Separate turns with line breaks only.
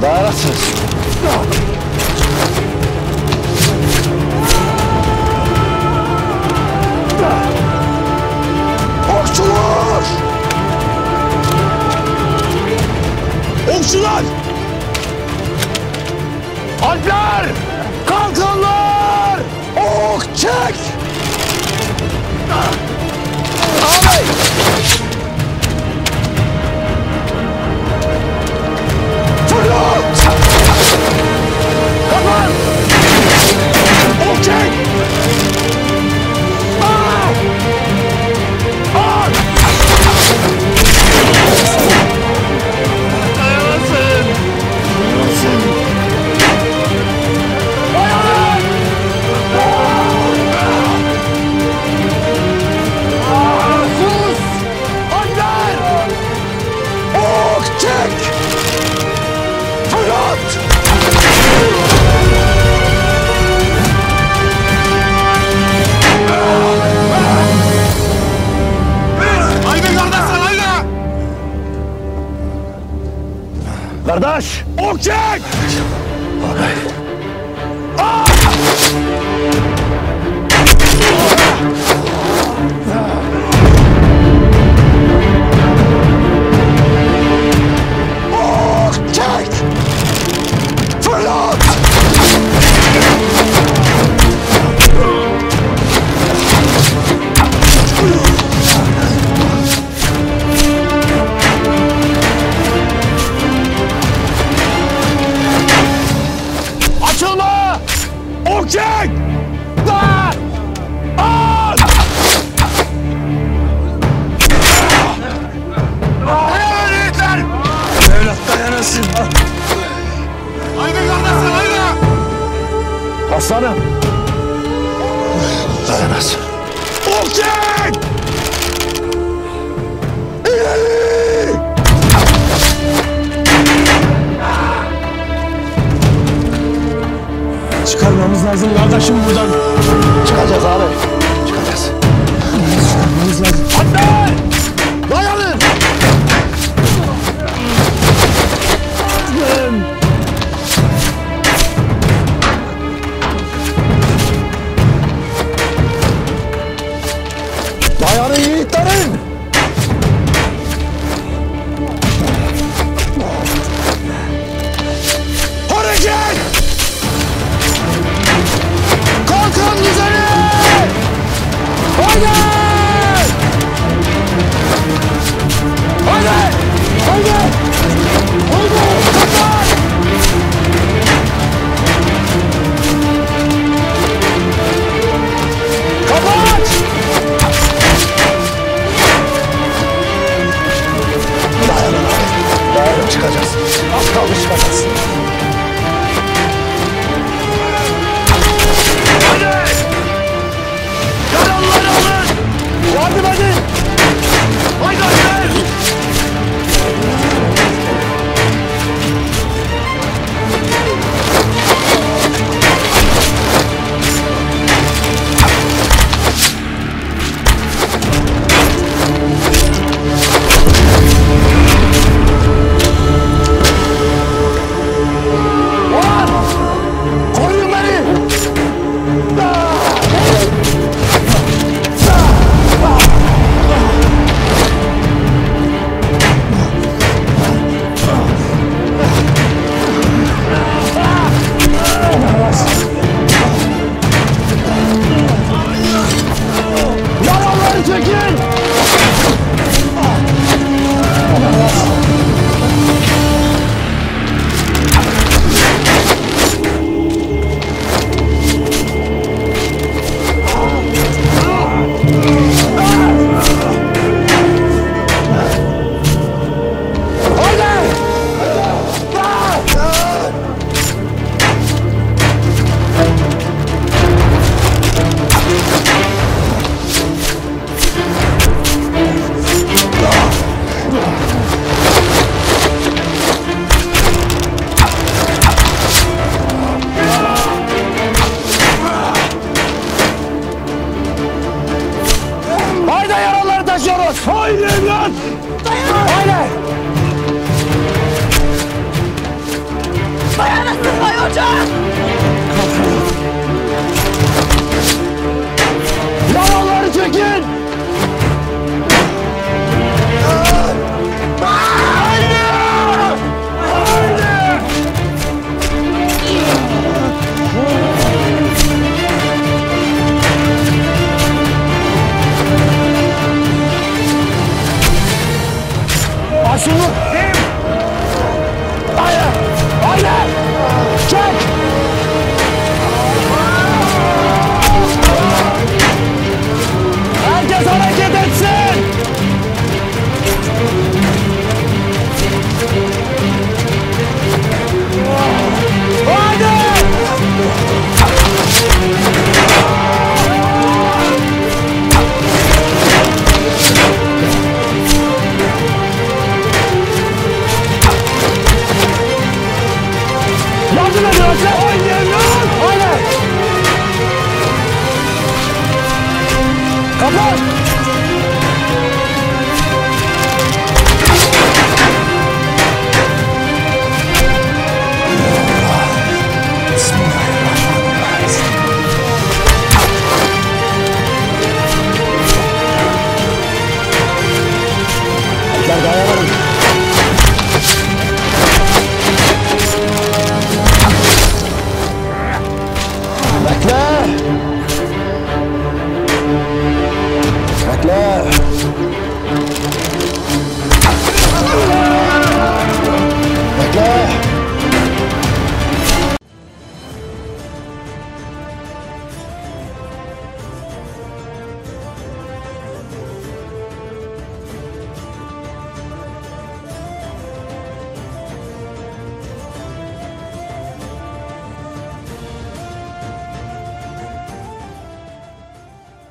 Dá licença. Não. 火箭！啊！sensin. Haydi kardeşim haydi. Aslanım. Dayanasın. Olcay! İleri! Çıkarmamız lazım kardeşim buradan. 站住。Let's go!